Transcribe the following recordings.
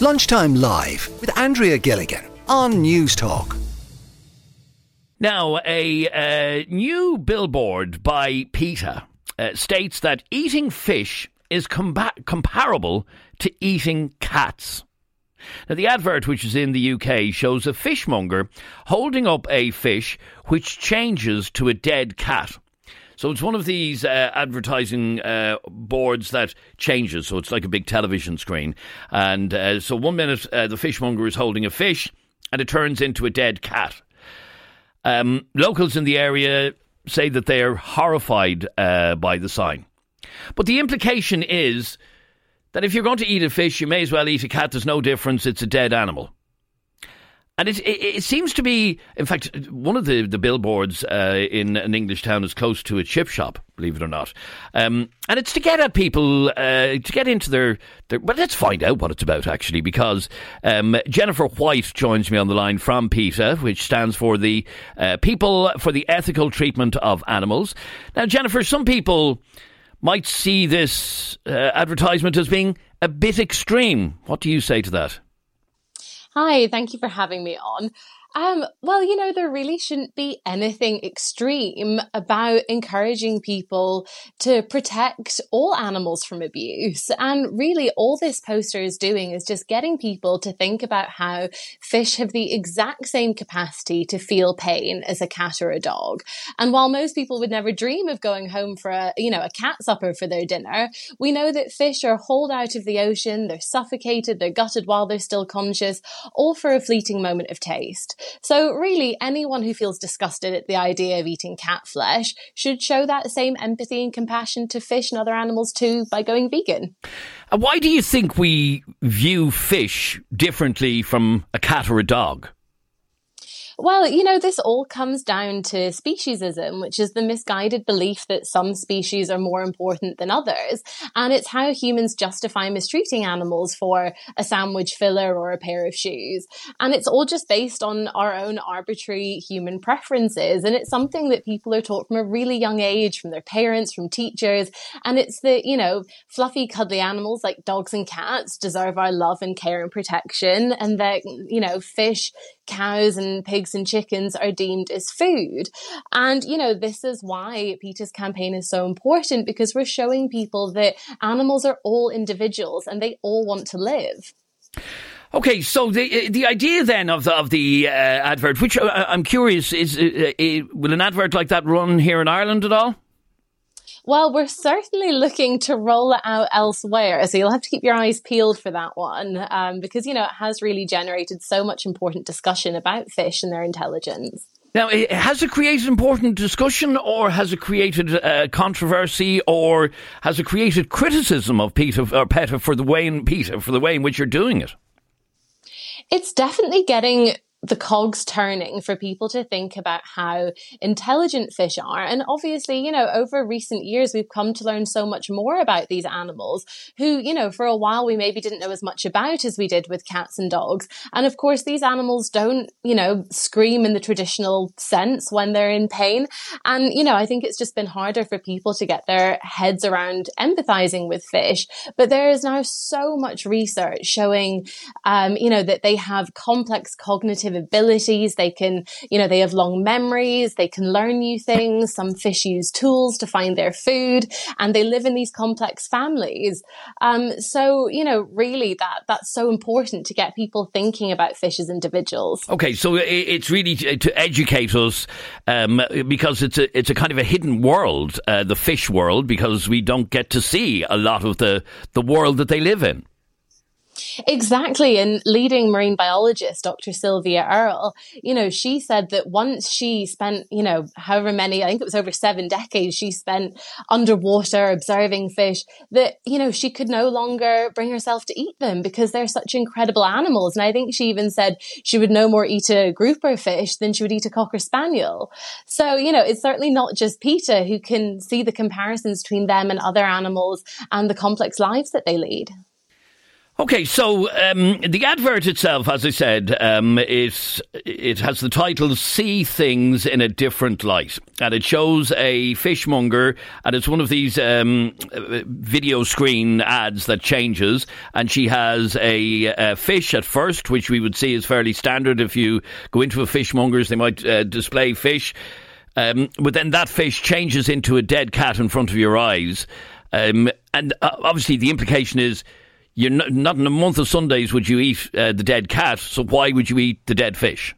Lunchtime Live with Andrea Gilligan on Newstalk. Now, a uh, new billboard by PETA uh, states that eating fish is compa- comparable to eating cats. Now, the advert, which is in the UK, shows a fishmonger holding up a fish which changes to a dead cat. So it's one of these uh, advertising uh, boards that changes. So it's like a big television screen. And uh, so one minute uh, the fishmonger is holding a fish and it turns into a dead cat. Um, locals in the area say that they are horrified uh, by the sign. But the implication is that if you're going to eat a fish, you may as well eat a cat. There's no difference. It's a dead animal. And it, it, it, seems to be, in fact, one of the, the billboards uh, in an English town is close to a chip shop, believe it or not. Um, and it's to get at people, uh, to get into their, their. But let's find out what it's about, actually, because um, Jennifer White joins me on the line from PETA, which stands for the uh, People for the Ethical Treatment of Animals. Now, Jennifer, some people might see this uh, advertisement as being a bit extreme. What do you say to that? Hi, thank you for having me on. Um, well, you know, there really shouldn't be anything extreme about encouraging people to protect all animals from abuse. And really, all this poster is doing is just getting people to think about how fish have the exact same capacity to feel pain as a cat or a dog. And while most people would never dream of going home for a, you know, a cat supper for their dinner, we know that fish are hauled out of the ocean, they're suffocated, they're gutted while they're still conscious, all for a fleeting moment of taste. So, really, anyone who feels disgusted at the idea of eating cat flesh should show that same empathy and compassion to fish and other animals too by going vegan. Uh, why do you think we view fish differently from a cat or a dog? Well, you know, this all comes down to speciesism, which is the misguided belief that some species are more important than others. And it's how humans justify mistreating animals for a sandwich filler or a pair of shoes. And it's all just based on our own arbitrary human preferences. And it's something that people are taught from a really young age, from their parents, from teachers. And it's that, you know, fluffy, cuddly animals like dogs and cats deserve our love and care and protection. And that, you know, fish cows and pigs and chickens are deemed as food. And, you know, this is why PETA's campaign is so important because we're showing people that animals are all individuals and they all want to live. Okay, so the the idea then of the of the uh, advert, which uh, I'm curious, is uh, uh will an advert like that run here in Ireland at all? Well, we're certainly looking to roll it out elsewhere. So you'll have to keep your eyes peeled for that one um, because, you know, it has really generated so much important discussion about fish and their intelligence. Now, has it created important discussion or has it created uh, controversy or has it created criticism of PETA or PETA for the way in PETA for the way in which you're doing it? It's definitely getting the cogs turning for people to think about how intelligent fish are. And obviously, you know, over recent years, we've come to learn so much more about these animals who, you know, for a while we maybe didn't know as much about as we did with cats and dogs. And of course, these animals don't, you know, scream in the traditional sense when they're in pain. And, you know, I think it's just been harder for people to get their heads around empathizing with fish. But there is now so much research showing, um, you know, that they have complex cognitive cognitive abilities. They can, you know, they have long memories. They can learn new things. Some fish use tools to find their food and they live in these complex families. Um, so, you know, really that, that's so important to get people thinking about fish as individuals. Okay. So it's really to educate us, um, because it's a, it's a kind of a hidden world, uh, the fish world, because we don't get to see a lot of the, the world that they live in. Exactly. And leading marine biologist, Dr. Sylvia Earle, you know, she said that once she spent, you know, however many, I think it was over seven decades, she spent underwater observing fish, that, you know, she could no longer bring herself to eat them because they're such incredible animals. And I think she even said she would no more eat a grouper fish than she would eat a cocker spaniel. So, you know, it's certainly not just PETA who can see the comparisons between them and other animals and the complex lives that they lead. Okay, so um, the advert itself, as I said, um, it, it has the title See Things in a Different Light. And it shows a fishmonger, and it's one of these um, video screen ads that changes. And she has a, a, fish at first, which we would see is fairly standard. If you go into a fishmonger's, they might uh, display fish. Um, but then that fish changes into a dead cat in front of your eyes. Um, and uh, obviously, the implication is you're not, in a month of Sundays would you eat uh, the dead cat, so why would you eat the dead fish?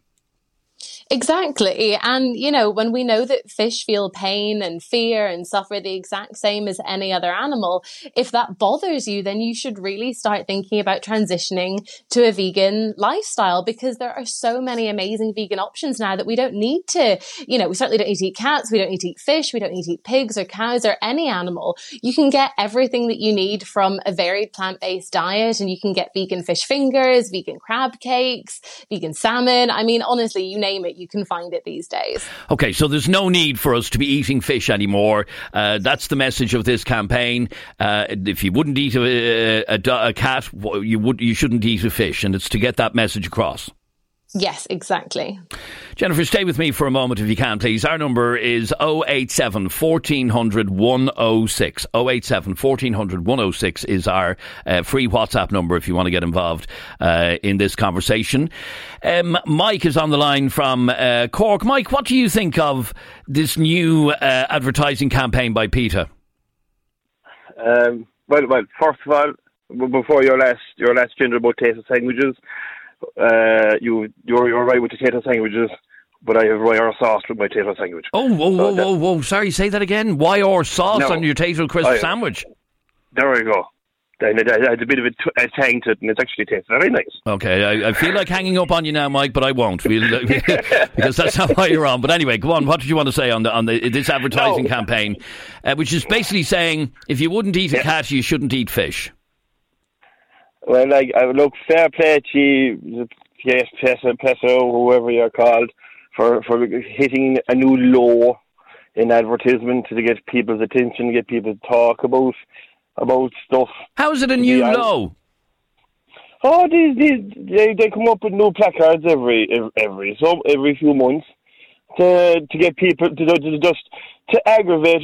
Exactly. And, you know, when we know that fish feel pain and fear and suffer the exact same as any other animal, if that bothers you, then you should really start thinking about transitioning to a vegan lifestyle because there are so many amazing vegan options now that we don't need to, you know, we certainly don't need to eat cats, we don't need to eat fish, we don't need to eat pigs or cows or any animal. You can get everything that you need from a varied plant-based diet and you can get vegan fish fingers, vegan crab cakes, vegan salmon. I mean, honestly, you name it you can find it these days. Okay, so there's no need for us to be eating fish anymore. Uh, that's the message of this campaign. Uh, if you wouldn't eat a, a, a cat, you would you shouldn't eat a fish, and it's to get that message across. Yes, exactly. Jennifer, stay with me for a moment if you can, please. Our number is 087 1400 106. 087 1400 106 is our uh, free WhatsApp number if you want to get involved uh, in this conversation. Um, Mike is on the line from uh, Cork. Mike, what do you think of this new uh, advertising campaign by PETA? Um, well, well, first of all, before your last your last gender about taste of sandwiches, uh, you you're you're right with the potato sandwiches, but I have Royal sauce with my potato sandwich. Oh, whoa, whoa, so whoa, whoa! Sorry, say that again. Royal sauce no, on your potato crisp I, sandwich. There we go. And it has a bit of a, t- a tang to it, and it actually tastes very nice. Okay, I, I, feel like hanging up on you now, Mike, but I won't because that's not why you're on. But anyway, go on. What did you want to say on the on the this advertising no. campaign, uh, which is basically saying if you wouldn't eat a yeah. cat, you shouldn't eat fish. Well, like, I look fair play to you, Peso, whoever you're called, for, for hitting a new low in advertisement to get people's attention, get people to talk about about stuff. How is it a new yeah. low? Oh, these, these they, they come up with new placards every every so every few months to to get people to, to just to aggravate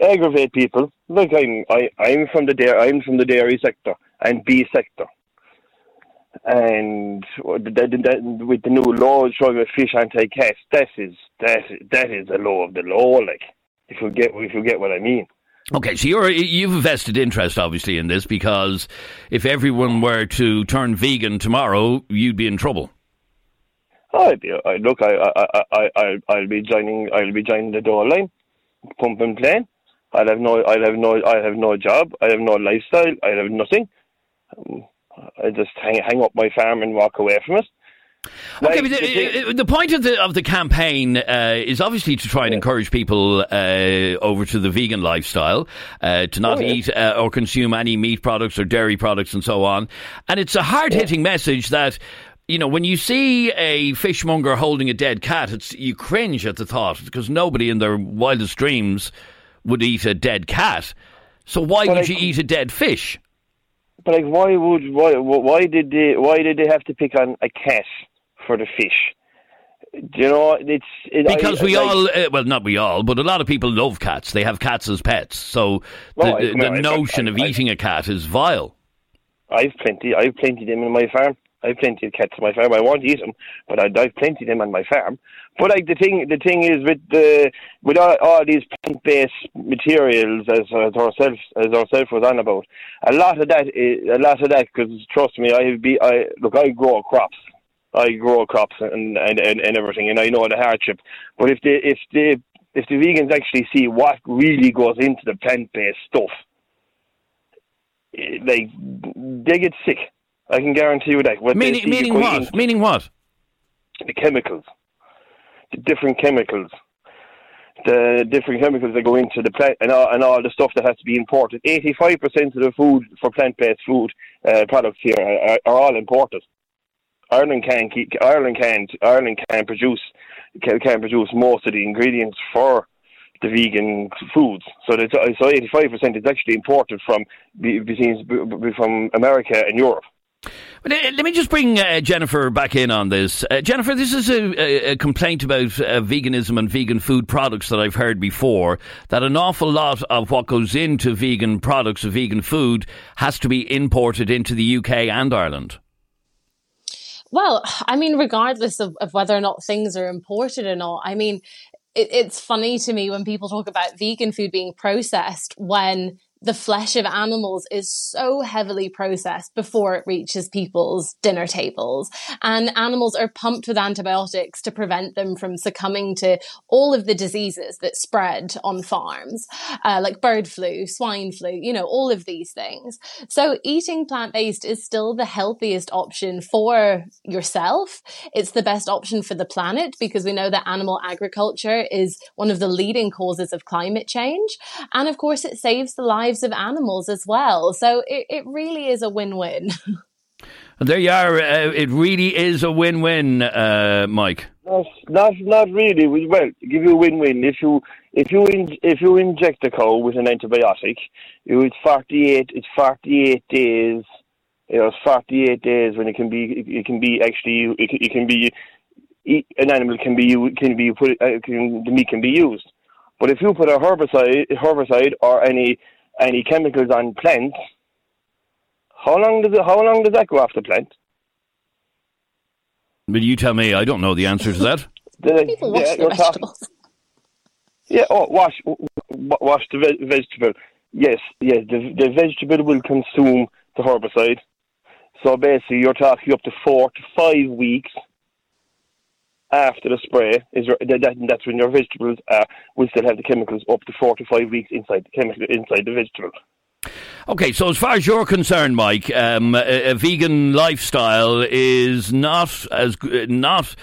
aggravate people. Like I'm I I'm from the dairy I'm from the dairy sector and B sector. And with the new law showing fish anti-cast, that is that that is the law of the law. Like, if you get if you get what I mean. Okay, so you're you've a vested interest, obviously, in this because if everyone were to turn vegan tomorrow, you'd be in trouble. I'd be, I, look, I, I, I, I, I'll be joining, I'll be joining the door line, pumping plane. I'll have no, I'll have no, I have no job. I have no lifestyle. I have nothing. I just hang, hang up my farm and walk away from it. Okay, but the, the, point of the of the campaign uh, is obviously to try and encourage people uh, over to the vegan lifestyle, uh, to not oh, yeah. eat uh, or consume any meat products or dairy products and so on. And it's a hard hitting yeah. message that you know, when you see a fishmonger holding a dead cat, it's you cringe at the thought because nobody in their wildest dreams would eat a dead cat. So why would I, you eat a dead fish? But like, why would why why did they why did they have to pick on a cat for the fish? Do you know, it's it, because I, we like, all uh, well, not we all, but a lot of people love cats. They have cats as pets, so the, the, the notion I, of eating a cat is vile. I've plenty. I've plenty of them in my farm. I've plenty of cats on my farm. I won't eat them, but I've plenty of them on my farm. But like the thing, the thing is with the with all, all these plant-based materials, as, as ourselves as ourselves was on about, a lot of that, is, a lot of that, because trust me, I be I look, I grow crops, I grow crops and, and and and everything, and I know the hardship. But if the if the if the vegans actually see what really goes into the plant-based stuff, eh, like they get sick I can guarantee you that. What meaning, meaning what? Meaning what? The chemicals, the different chemicals, the different chemicals that go into the plant and all, and all the stuff that has to be imported. Eighty-five percent of the food for plant-based food uh, products here are, are, all imported. Ireland can keep, Ireland can't Ireland can't produce can, can produce most of the ingredients for the vegan foods. So so eighty five percent is actually imported from between from America and Europe. Uh, let me just bring uh, Jennifer back in on this. Uh, Jennifer, this is a, a complaint about uh, veganism and vegan food products that I've heard before. That an awful lot of what goes into vegan products, vegan food, has to be imported into the UK and Ireland. Well, I mean, regardless of, of whether or not things are imported or not, I mean, it, it's funny to me when people talk about vegan food being processed when the flesh of animals is so heavily processed before it reaches people's dinner tables. And animals are pumped with antibiotics to prevent them from succumbing to all of the diseases that spread on farms, uh, like bird flu, swine flu, you know, all of these things. So eating plant based is still the healthiest option for yourself. It's the best option for the planet because we know that animal agriculture is one of the leading causes of climate change. And of course, it saves the lives lives of animals as well. So it, it really is a win win. there you are. Uh, it really is a win win, uh, Mike. Not, not, not really. Well, give you a win-win. If you if you in, if you inject a cow with an antibiotic, it's forty-eight. It's forty-eight days. You know, it's forty-eight days when it can be. It can be actually. It, it can be. An animal can be can be put. Uh, can, the meat can be used. But if you put a herbicide, herbicide or any any chemicals on plants, how long does it, how long does that go off the plant? But you tell me. I don't know the answer to that. the, People wash their vegetables. Talking, yeah, oh, wash wash the ve- vegetable. Yes, yes, the, the vegetable will consume the herbicide. So basically, you're talking up to four to five weeks after the spray. Is that, that's when your vegetables uh, will still have the chemicals up to four to five weeks inside the chemical inside the vegetable. Okay, so as far as you're concerned, Mike, um, a, a, vegan lifestyle is not as not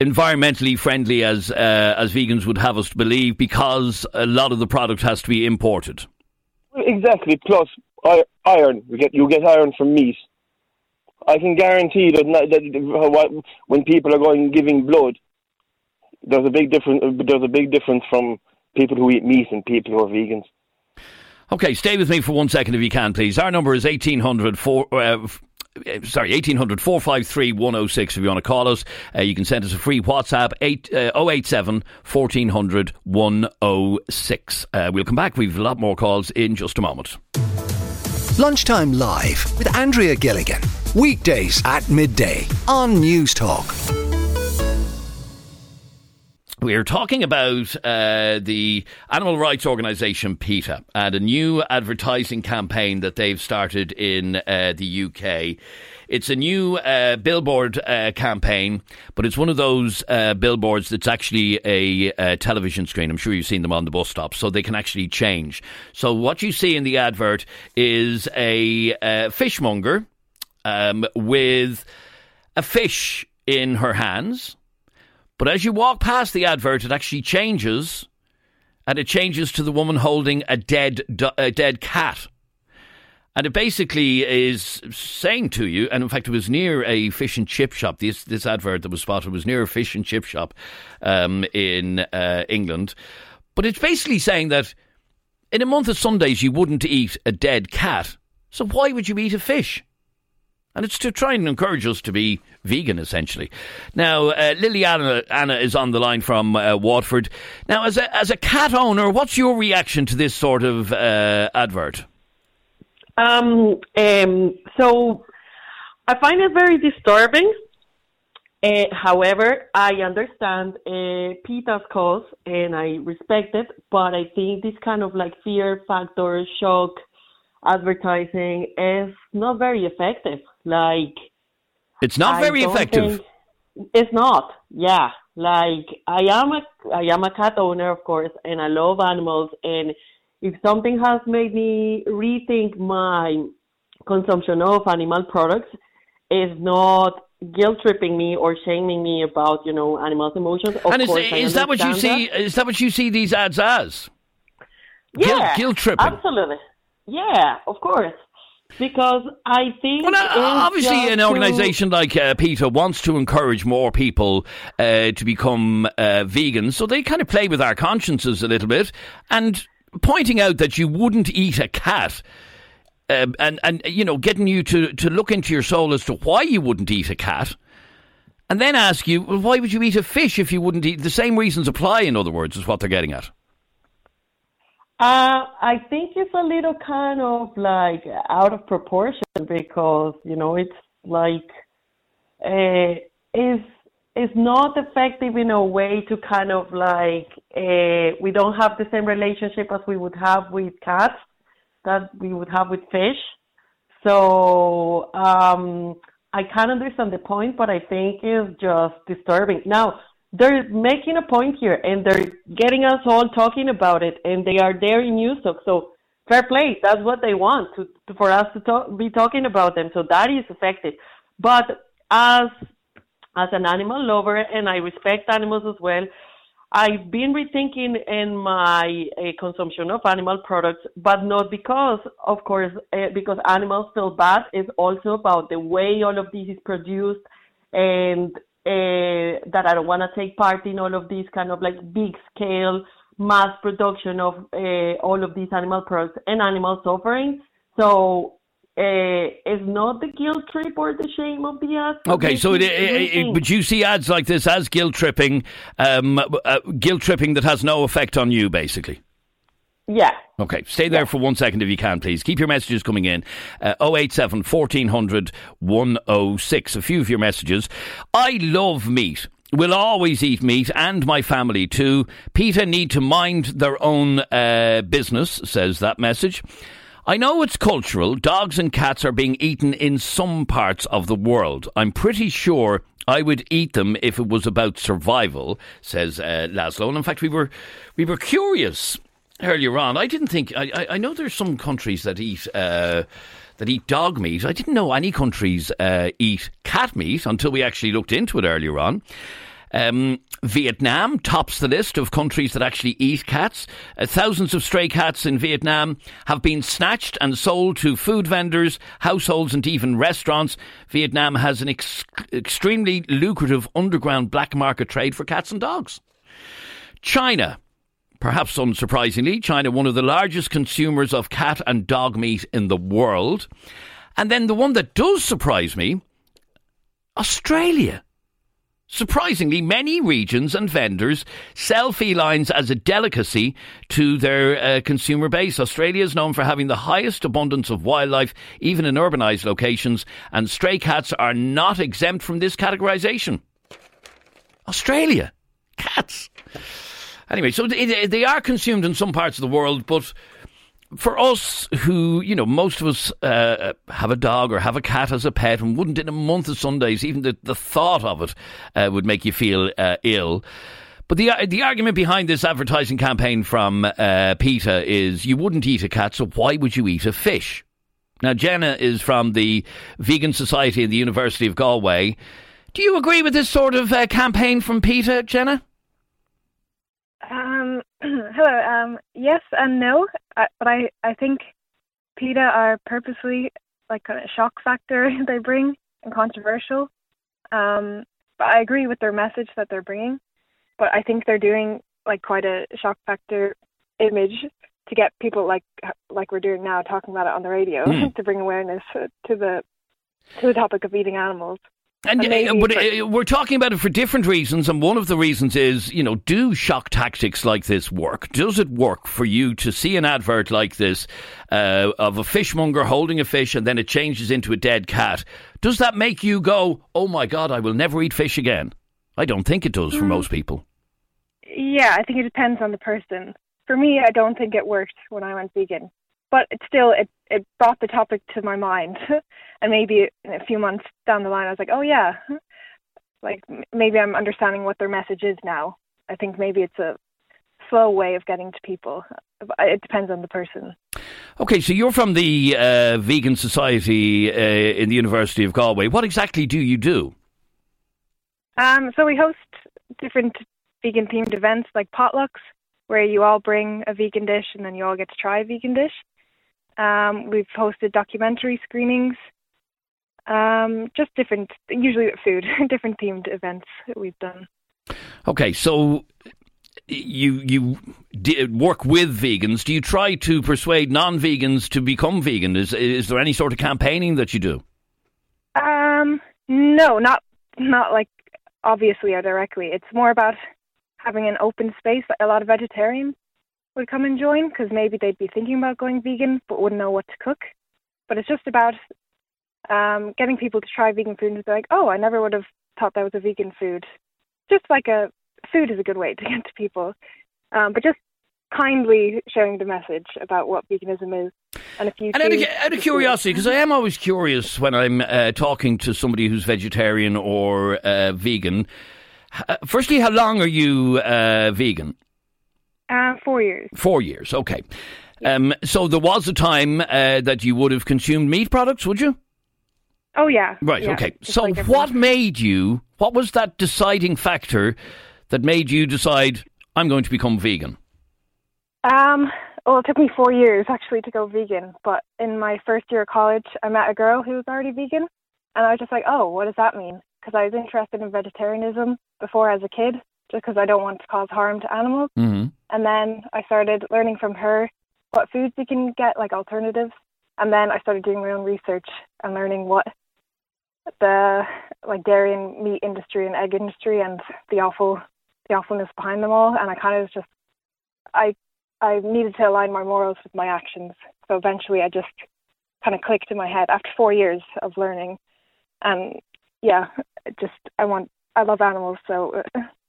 environmentally friendly as uh, as vegans would have us to believe because a lot of the product has to be imported. Exactly. Plus iron, you get you get iron from meat. I can guarantee that, that when people are going giving blood, there's a big difference. There's a big difference from people who eat meat and people who are vegans. Okay, stay with me for one second if you can, please. Our number is 1800 uh, sorry, 1800 453 106 if you want to call us. Uh, you can send us a free WhatsApp, 8, uh, 087 1400 106. Uh, we'll come back. We've a lot more calls in just a moment. Lunchtime Live with Andrea Gilligan. Weekdays at midday on Newstalk. We're talking about uh, the animal rights organisation PETA and a new advertising campaign that they've started in uh, the UK. It's a new uh, billboard uh, campaign, but it's one of those uh, billboards that's actually a, a, television screen. I'm sure you've seen them on the bus stop, so they can actually change. So what you see in the advert is a, a fishmonger um, with a fish in her hands. But as you walk past the advert, it actually changes, and it changes to the woman holding a dead, a dead cat. And it basically is saying to you, and in fact, it was near a fish and chip shop. This this advert that was spotted was near a fish and chip shop um, in uh, England. But it's basically saying that in a month of Sundays you wouldn't eat a dead cat. So why would you eat a fish? And it's to try and encourage us to be vegan, essentially. Now, uh, Liliana Anna is on the line from uh, Waterford. Now, as a, as a cat owner, what's your reaction to this sort of uh, advert? Um, um, so, I find it very disturbing. Uh, however, I understand uh, PETA's cause and I respect it, but I think this kind of like fear factor, shock, advertising is not very effective. Like it's not very effective. It's not. Yeah. Like I am a I am a cat owner, of course, and I love animals. And if something has made me rethink my consumption of animal products, is not guilt tripping me or shaming me about you know animals' emotions. Of and is, course, is that what you see? Is that what you see these ads as? Yeah, guilt, guilt tripping. Absolutely. Yeah, of course. Because I think. Well, uh, obviously, an organisation like uh, PETA wants to encourage more people uh, to become uh, vegan, so they kind of play with our consciences a little bit. And pointing out that you wouldn't eat a cat um, and and you know, getting you to to look into your soul as to why you wouldn't eat a cat, and then ask you, well, why would you eat a fish if you wouldn't eat? The same reasons apply. In other words, is what they're getting at. Uh, I think it's a little kind of like out of proportion because you know it's like uh, is is not effective in a way to kind of like uh, we don't have the same relationship as we would have with cats that we would have with fish. So um, I can understand the point, but I think it's just disturbing. Now they're making a point here, and they're getting us all talking about it, and they are there in Newstalk. So fair play. That's what they want to, to for us to talk, be talking about them. So that is effective. But as as an animal lover, and I respect animals as well. I've been rethinking in my uh, consumption of animal products, but not because, of course, uh, because animals feel bad. It's also about the way all of this is produced and uh, that I don't want to take part in all of this kind of like big scale mass production of all of these animal products and animal suffering. So uh, is not the guilt trip or the shame of the ads. Okay, so it, it, it, but you see ads like this as guilt tripping, um, uh, guilt tripping that has no effect on you, basically. Yeah. Okay, stay there yeah. for one second if you can, please. Keep your messages coming in. Uh, 087 1400 106. A few of your messages. I love meat will always eat meat and my family too. PETA need to mind their own uh, business, says that message. I know it's cultural. Dogs and cats are being eaten in some parts of the world. I'm pretty sure I would eat them if it was about survival, says uh, Laszlo. And in fact, we were we were curious earlier on. I didn't think. I, I know there's some countries that eat. Uh, that eat dog meat. I didn't know any countries uh, eat cat meat until we actually looked into it earlier on. Um, Vietnam tops the list of countries that actually eat cats. Uh, thousands of stray cats in Vietnam have been snatched and sold to food vendors, households, and even restaurants. Vietnam has an ex- extremely lucrative underground black market trade for cats and dogs. China. Perhaps unsurprisingly, China, one of the largest consumers of cat and dog meat in the world. And then the one that does surprise me Australia. Surprisingly, many regions and vendors sell felines as a delicacy to their uh, consumer base. Australia is known for having the highest abundance of wildlife, even in urbanised locations, and stray cats are not exempt from this categorisation. Australia, cats. Anyway, so they, they are consumed in some parts of the world, but for us who, you know, most of us uh, have a dog or have a cat as a pet and wouldn't in a month of Sundays, even the, the thought of it uh, would make you feel uh, ill. But the the argument behind this advertising campaign from uh, PETA is you wouldn't eat a cat, so why would you eat a fish? Now, Jenna is from the Vegan Society in the University of Galway. Do you agree with this sort of uh, campaign from PETA, Jenna? Um, hello. Um, yes and no, I, but I I think PETA are purposely like a shock factor they bring and controversial. Um, but I agree with their message that they're bringing. But I think they're doing like quite a shock factor image to get people like like we're doing now talking about it on the radio mm. to bring awareness to the to the topic of eating animals. And, uh, but uh, we're talking about it for different reasons, and one of the reasons is, you know, do shock tactics like this work? Does it work for you to see an advert like this uh, of a fishmonger holding a fish and then it changes into a dead cat? Does that make you go, "Oh my God, I will never eat fish again"? I don't think it does for mm. most people. Yeah, I think it depends on the person. For me, I don't think it worked when I went vegan but it still it it brought the topic to my mind. And maybe a few months down the line i was like oh yeah. Like maybe i'm understanding what their message is now. I think maybe it's a slow way of getting to people. It depends on the person. Okay so you're from the uh, vegan society uh, in the university of galway. What exactly do you do? Um, so we host different vegan themed events like potlucks where you all bring a vegan dish and then you all get to try a vegan dish um, we've hosted documentary screenings, um, just different, usually food, different themed events that we've done. Okay, so you you work with vegans. Do you try to persuade non-vegans to become vegan? Is is there any sort of campaigning that you do? Um, no, not not like obviously or directly. It's more about having an open space a lot of vegetarians would come and join because maybe they'd be thinking about going vegan but wouldn't know what to cook. But it's just about um, getting people to try vegan food and be like, oh, I never would have thought that was a vegan food. Just like a food is a good way to get to people, um, but just kindly sharing the message about what veganism is. And if you and out of, out of curiosity, because I am always curious when I'm uh, talking to somebody who's vegetarian or uh, vegan. Uh, firstly, how long are you uh, vegan? Uh, four years. Four years, okay. Um, so there was a time uh, that you would have consumed meat products, would you? Oh yeah. Right. yeah, okay. So like what made you? What was that deciding factor that made you decide I'm going to become vegan? Um. Well, it took me four years actually to go vegan, but in my first year of college, I met a girl who was already vegan, and I was just like, oh, what does that mean? Because I was interested in vegetarianism before as a kid, just because I don't want to cause harm to animals. Mm-hmm. And then I started learning from her what foods you can get, like alternatives. And then I started doing my own research and learning what the like dairy and meat industry and egg industry and the awful the awfulness behind them all. And I kind of just I I needed to align my morals with my actions. So eventually, I just kind of clicked in my head after four years of learning. And yeah, just I want I love animals, so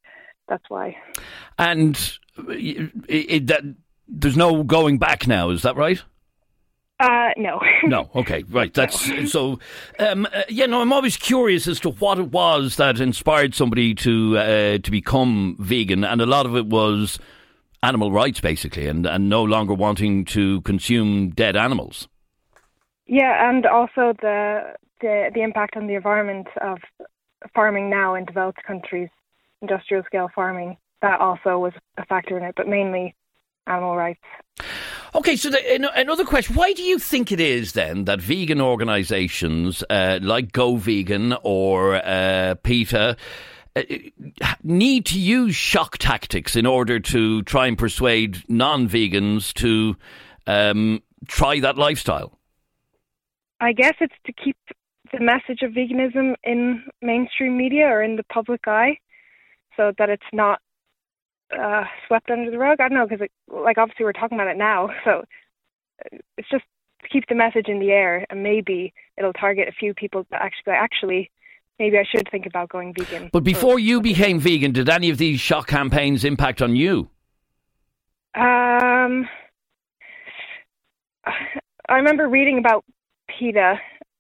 that's why. And it, it, that there's no going back now. Is that right? Uh, no. no. Okay. Right. That's no. so. Um, uh, yeah. No. I'm always curious as to what it was that inspired somebody to uh, to become vegan, and a lot of it was animal rights, basically, and and no longer wanting to consume dead animals. Yeah, and also the the the impact on the environment of farming now in developed countries, industrial scale farming. That also was a factor in it, but mainly animal rights. Okay, so the, another question: Why do you think it is then that vegan organisations uh, like Go Vegan or uh, PETA uh, need to use shock tactics in order to try and persuade non-vegans to um, try that lifestyle? I guess it's to keep the message of veganism in mainstream media or in the public eye, so that it's not uh, swept under the rug. I don't know because, like, obviously we're talking about it now, so it's just keep the message in the air, and maybe it'll target a few people that actually, actually, maybe I should think about going vegan. But before you became vegan, did any of these shock campaigns impact on you? Um, I remember reading about PETA,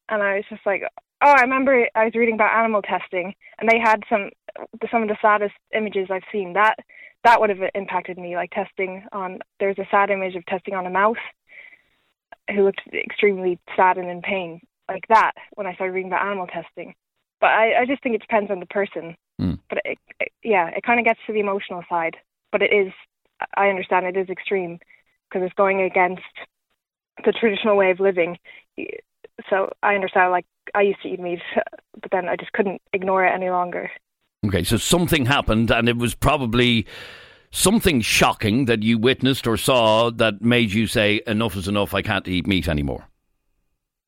and I was just like, oh, I remember I was reading about animal testing, and they had some some of the saddest images I've seen. That that would have impacted me, like testing on. There's a sad image of testing on a mouse who looked extremely sad and in pain, like that. When I started reading about animal testing, but I, I just think it depends on the person. Mm. But it, it, yeah, it kind of gets to the emotional side. But it is, I understand, it is extreme because it's going against the traditional way of living. So I understand. Like I used to eat meat, but then I just couldn't ignore it any longer. Okay, so something happened, and it was probably something shocking that you witnessed or saw that made you say, "Enough is enough. I can't eat meat anymore."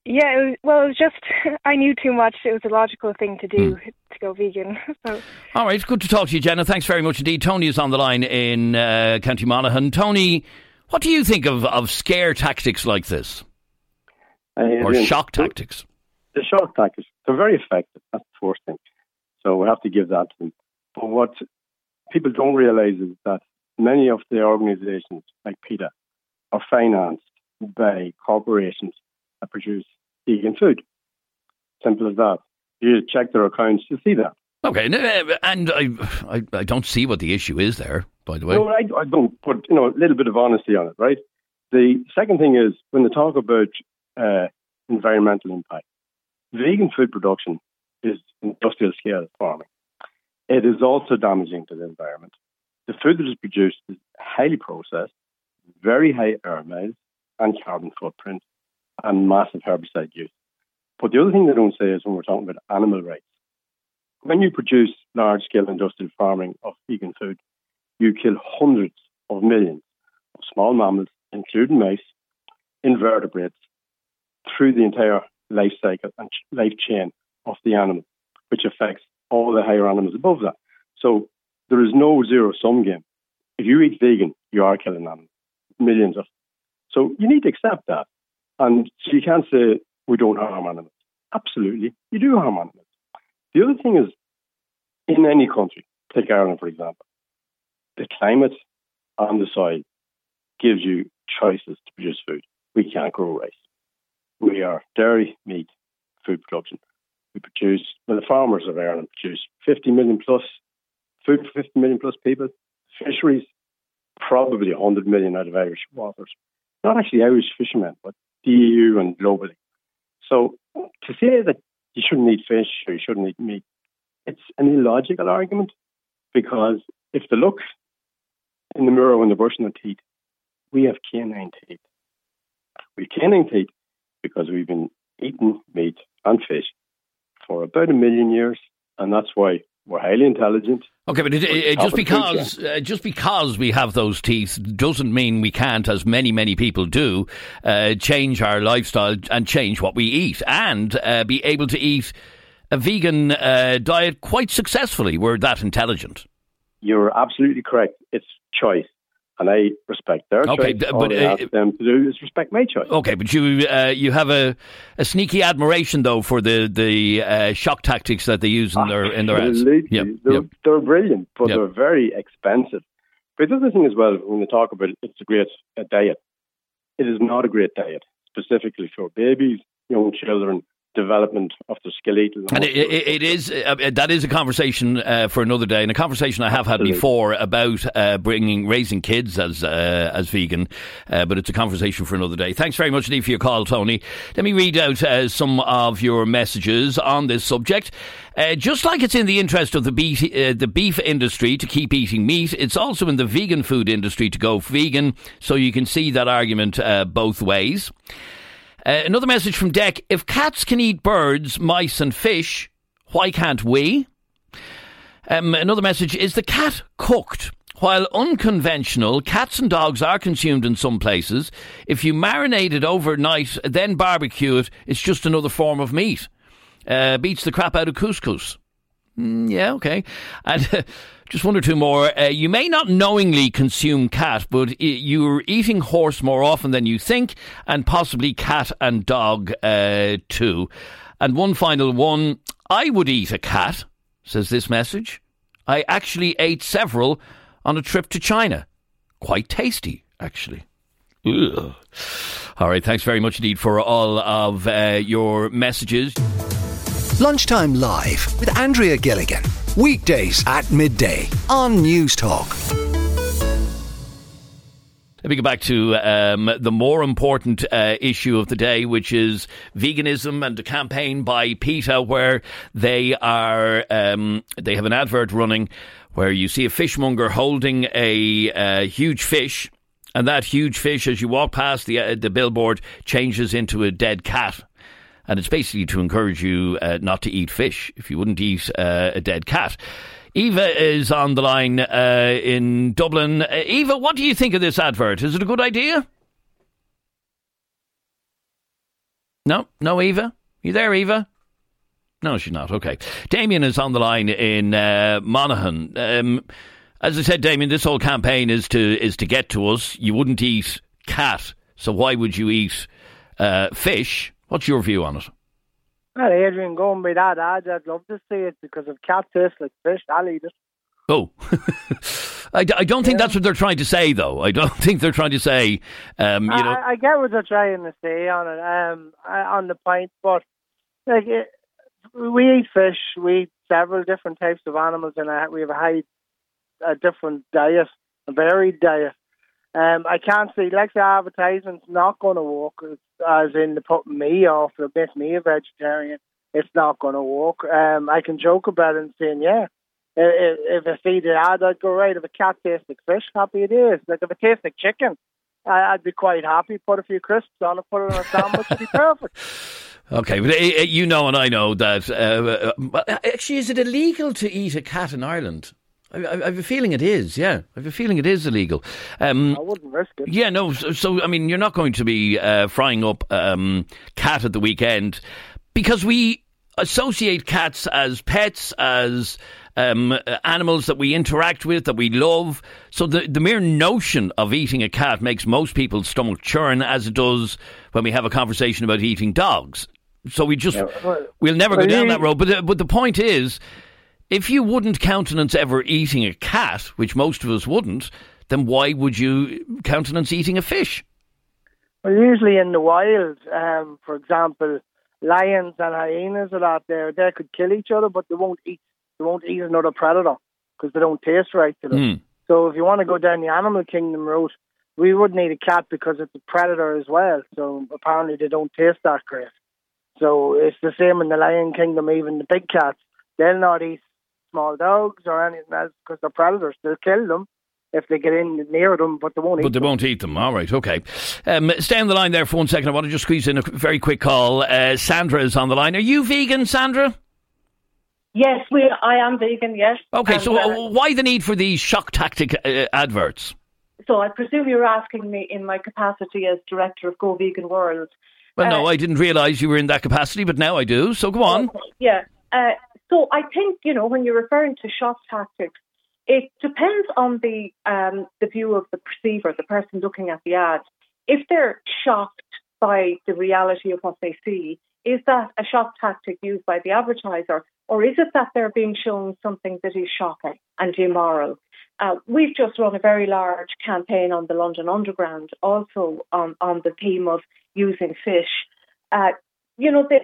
Yeah, it was, well, it was just I knew too much. It was a logical thing to do mm. to go vegan. So. All right, good to talk to you, Jenna. Thanks very much indeed. Tony is on the line in uh, County Monaghan. Tony, what do you think of, of scare tactics like this? Uh, or shock tactics? The shock tactics, they're very effective. That's the first thing. So we have to give that to them. But what people don't realize is that many of the organizations like PETA are financed by corporations that produce vegan food. Simple as that. You check their accounts to see that. Okay, and I, I, I don't see what the issue is there. By the way, no, I, I don't. But you know, a little bit of honesty on it, right? The second thing is when they talk about uh, environmental impact, vegan food production is industrial scale farming. It is also damaging to the environment. The food that is produced is highly processed, very high air miles and carbon footprint, and massive herbicide use. But the other thing they don't say is when we're talking about animal rights, when you produce large scale industrial farming of vegan food, you kill hundreds of millions of small mammals, including mice, invertebrates, through the entire life cycle and life chain of the animal, which affects all the higher animals above that. So there is no zero sum game. If you eat vegan, you are killing animals, millions of. So you need to accept that. And so you can't say we don't harm animals. Absolutely, you do harm animals. The other thing is, in any country, take Ireland for example, the climate and the soil gives you choices to produce food. We can't grow rice. We are dairy, meat, food production. We produce, well, the farmers of Ireland produce 50 million plus food for 50 million plus people. Fisheries, probably 100 million out of Irish waters. Not actually Irish fishermen, but the EU and globally. So to say that you shouldn't eat fish or you shouldn't eat meat, it's an illogical argument because if they look in the mirror when they're brushing their teeth, we have canine teeth. We have canine teeth because we've been eating meat and fish for about a million years, and that's why we're highly intelligent. Okay, but it, it, just because uh, just because we have those teeth doesn't mean we can't, as many many people do, uh, change our lifestyle and change what we eat, and uh, be able to eat a vegan uh, diet quite successfully. We're that intelligent. You're absolutely correct. It's choice and I respect their okay, choice. All but I ask them to do is respect my choice. Okay, but you uh, you have a, a sneaky admiration though for the the uh, shock tactics that they use in their in their ads. Yep, they're, yep. they're brilliant, but yep. they're very expensive. But the other thing as well, when we talk about it, it's a great uh, diet, it is not a great diet specifically for babies, young children, development of the skeletal. And it, it, it is uh, that is a conversation uh, for another day, and a conversation I have Absolutely. had before about uh, bringing raising kids as uh, as vegan, uh, but it's a conversation for another day. Thanks very much, Lee, for your call, Tony. Let me read out uh, some of your messages on this subject. just like it's in the interest of the beef, the beef industry to keep eating meat, it's also in the vegan food industry to go vegan. So you can see that argument both ways. Uh, another message from Deck If cats can eat birds, mice, and fish, why can't we? Um, another message Is the cat cooked? While unconventional, cats and dogs are consumed in some places. If you marinate it overnight, then barbecue it, it's just another form of meat. Uh, beats the crap out of couscous. Mm, yeah, okay. And uh, just one or two more. Uh, you may not knowingly consume cat, but you're eating horse more often than you think, and possibly cat and dog uh, too. And one final one. I would eat a cat, says this message. I actually ate several on a trip to China. Quite tasty, actually. Ugh. All right, thanks very much indeed for all of uh, your messages. Lunchtime Live with Andrea Gilligan. Weekdays at midday on Newstalk. Let me go back to um, the more important uh, issue of the day, which is veganism and a campaign by PETA, where they are um, they have an advert running where you see a fishmonger holding a, a huge fish, and that huge fish, as you walk past the uh, the billboard, changes into a dead cat and it's basically to encourage you uh, not to eat fish if you wouldn't eat uh, a dead cat. Eva is on the line uh, in Dublin. Uh, Eva, what do you think of this advert? Is it a good idea? No, no, Eva. You there, Eva? No, she's not. Okay. Damien is on the line in uh, Monaghan. Um, as I said, Damien, this whole campaign is to is to get to us. You wouldn't eat cat, so why would you eat uh, fish? What's your view on it? Well, Adrian, going by that ad, I'd love to see it because of cat tastes like fish, I'll eat it. Oh. I, I don't think yeah. that's what they're trying to say, though. I don't think they're trying to say, um, you know. I, I, get what they're trying to say on it, um, on the point, but like it, we eat fish, we eat several different types of animals, and we have a high, a different diet, a varied diet. Um, I can't see, like the advertisement's not going to work, as in the putting me off, to make me a vegetarian. It's not going to work. Um, I can joke about it and saying, yeah, if, if I see the ad, I'd go, right, if a cat tastes like fish, happy it is. Like if it tastes like chicken, I'd be quite happy. Put a few crisps on it, put it on a sandwich, it'd be perfect. Okay, but uh, you know and I know that. Uh, uh, actually, is it illegal to eat a cat in Ireland? I, I, have a feeling it is. Yeah, I have a feeling it is illegal. Um, I wouldn't risk it. Yeah, no. So, so I mean, you're not going to be uh, frying up um, cat at the weekend because we associate cats as pets, as um, animals that we interact with, that we love. So the, the mere notion of eating a cat makes most people's stomach churn, as it does when we have a conversation about eating dogs. So we just, yeah, well, we'll never go down that road. But, uh, but the point is, if you wouldn't countenance ever eating a cat, which most of us wouldn't, then why would you countenance eating a fish? Well, usually in the wild, um, for example, lions and hyenas are out there. They could kill each other, but they won't eat. They won't eat another predator because they don't taste right to them. Mm. So if you want to go down the animal kingdom route, we would need a cat because it's a predator as well. So apparently they don't taste that great. So it's the same in the lion kingdom. Even the big cats, they'll not eat small dogs or anything else because they're predators. They'll kill them if they get in near them, but they won't but they them. won't eat them. All right, okay. Um, stay on the line there for one second. I want to just squeeze in a very quick call. Uh, Sandra is on the line. Are you vegan, Sandra? Yes, we. I am vegan. Yes. Okay, and, so uh, why the need for these shock tactic uh, adverts? So I presume you're asking me in my capacity as director of Go Vegan World. Well, no, uh, I didn't realise you were in that capacity, but now I do. So go on. Yeah. So I think you know when you're referring to shock tactics, it depends on the um, the view of the perceiver, the person looking at the ad. If they're shocked by the reality of what they see, is that a shock tactic used by the advertiser, or is it that they're being shown something that is shocking and immoral? Uh, we've just run a very large campaign on the London Underground, also on, on the theme of using fish. Uh, you know, the,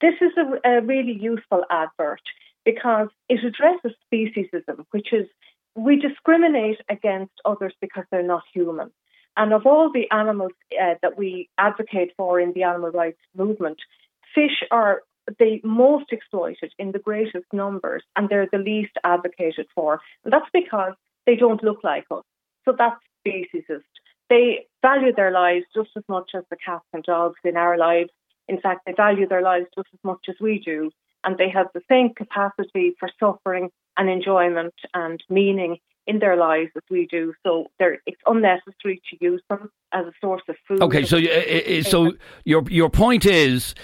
this is a, a really useful advert because it addresses speciesism, which is we discriminate against others because they're not human. And of all the animals uh, that we advocate for in the animal rights movement, fish are the most exploited in the greatest numbers and they're the least advocated for. And that's because they don't look like us. So that's speciesist. They value their lives just as much as the cats and dogs in our lives. In fact, they value their lives just as much as we do. And they have the same capacity for suffering and enjoyment and meaning in their lives as we do. So it's unnecessary to use them as a source of food. Okay, so uh, so your your point is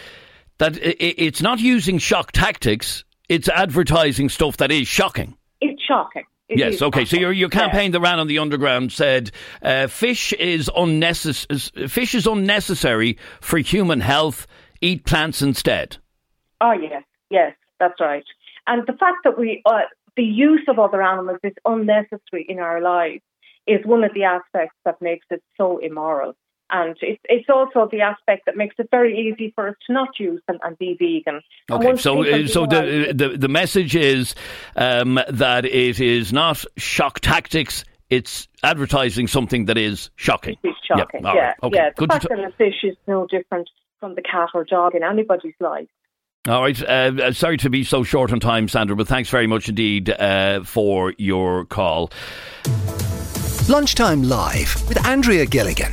that it's not using shock tactics; it's advertising stuff that is shocking. It's shocking. Yes, okay. So your your campaign yeah. that ran on the underground said uh, fish is unnecessary. Fish is unnecessary for human health. Eat plants instead. Oh yes, yes, that's right. And the fact that we, uh, the use of other animals is unnecessary in our lives is one of the aspects that makes it so immoral. And it, it's also the aspect that makes it very easy for us to not use them and be vegan. Okay, so uh, so the, the the message is um, that it is not shock tactics; it's advertising something that is shocking. It's shocking, yep. yeah, right. okay. yeah. The Good fact that a fish is no different from the cat or dog in anybody's life all right. Uh, uh, sorry to be so short on time, Sandra, but thanks very much indeed uh, for your call. Lunchtime Live with Andrea Gilligan.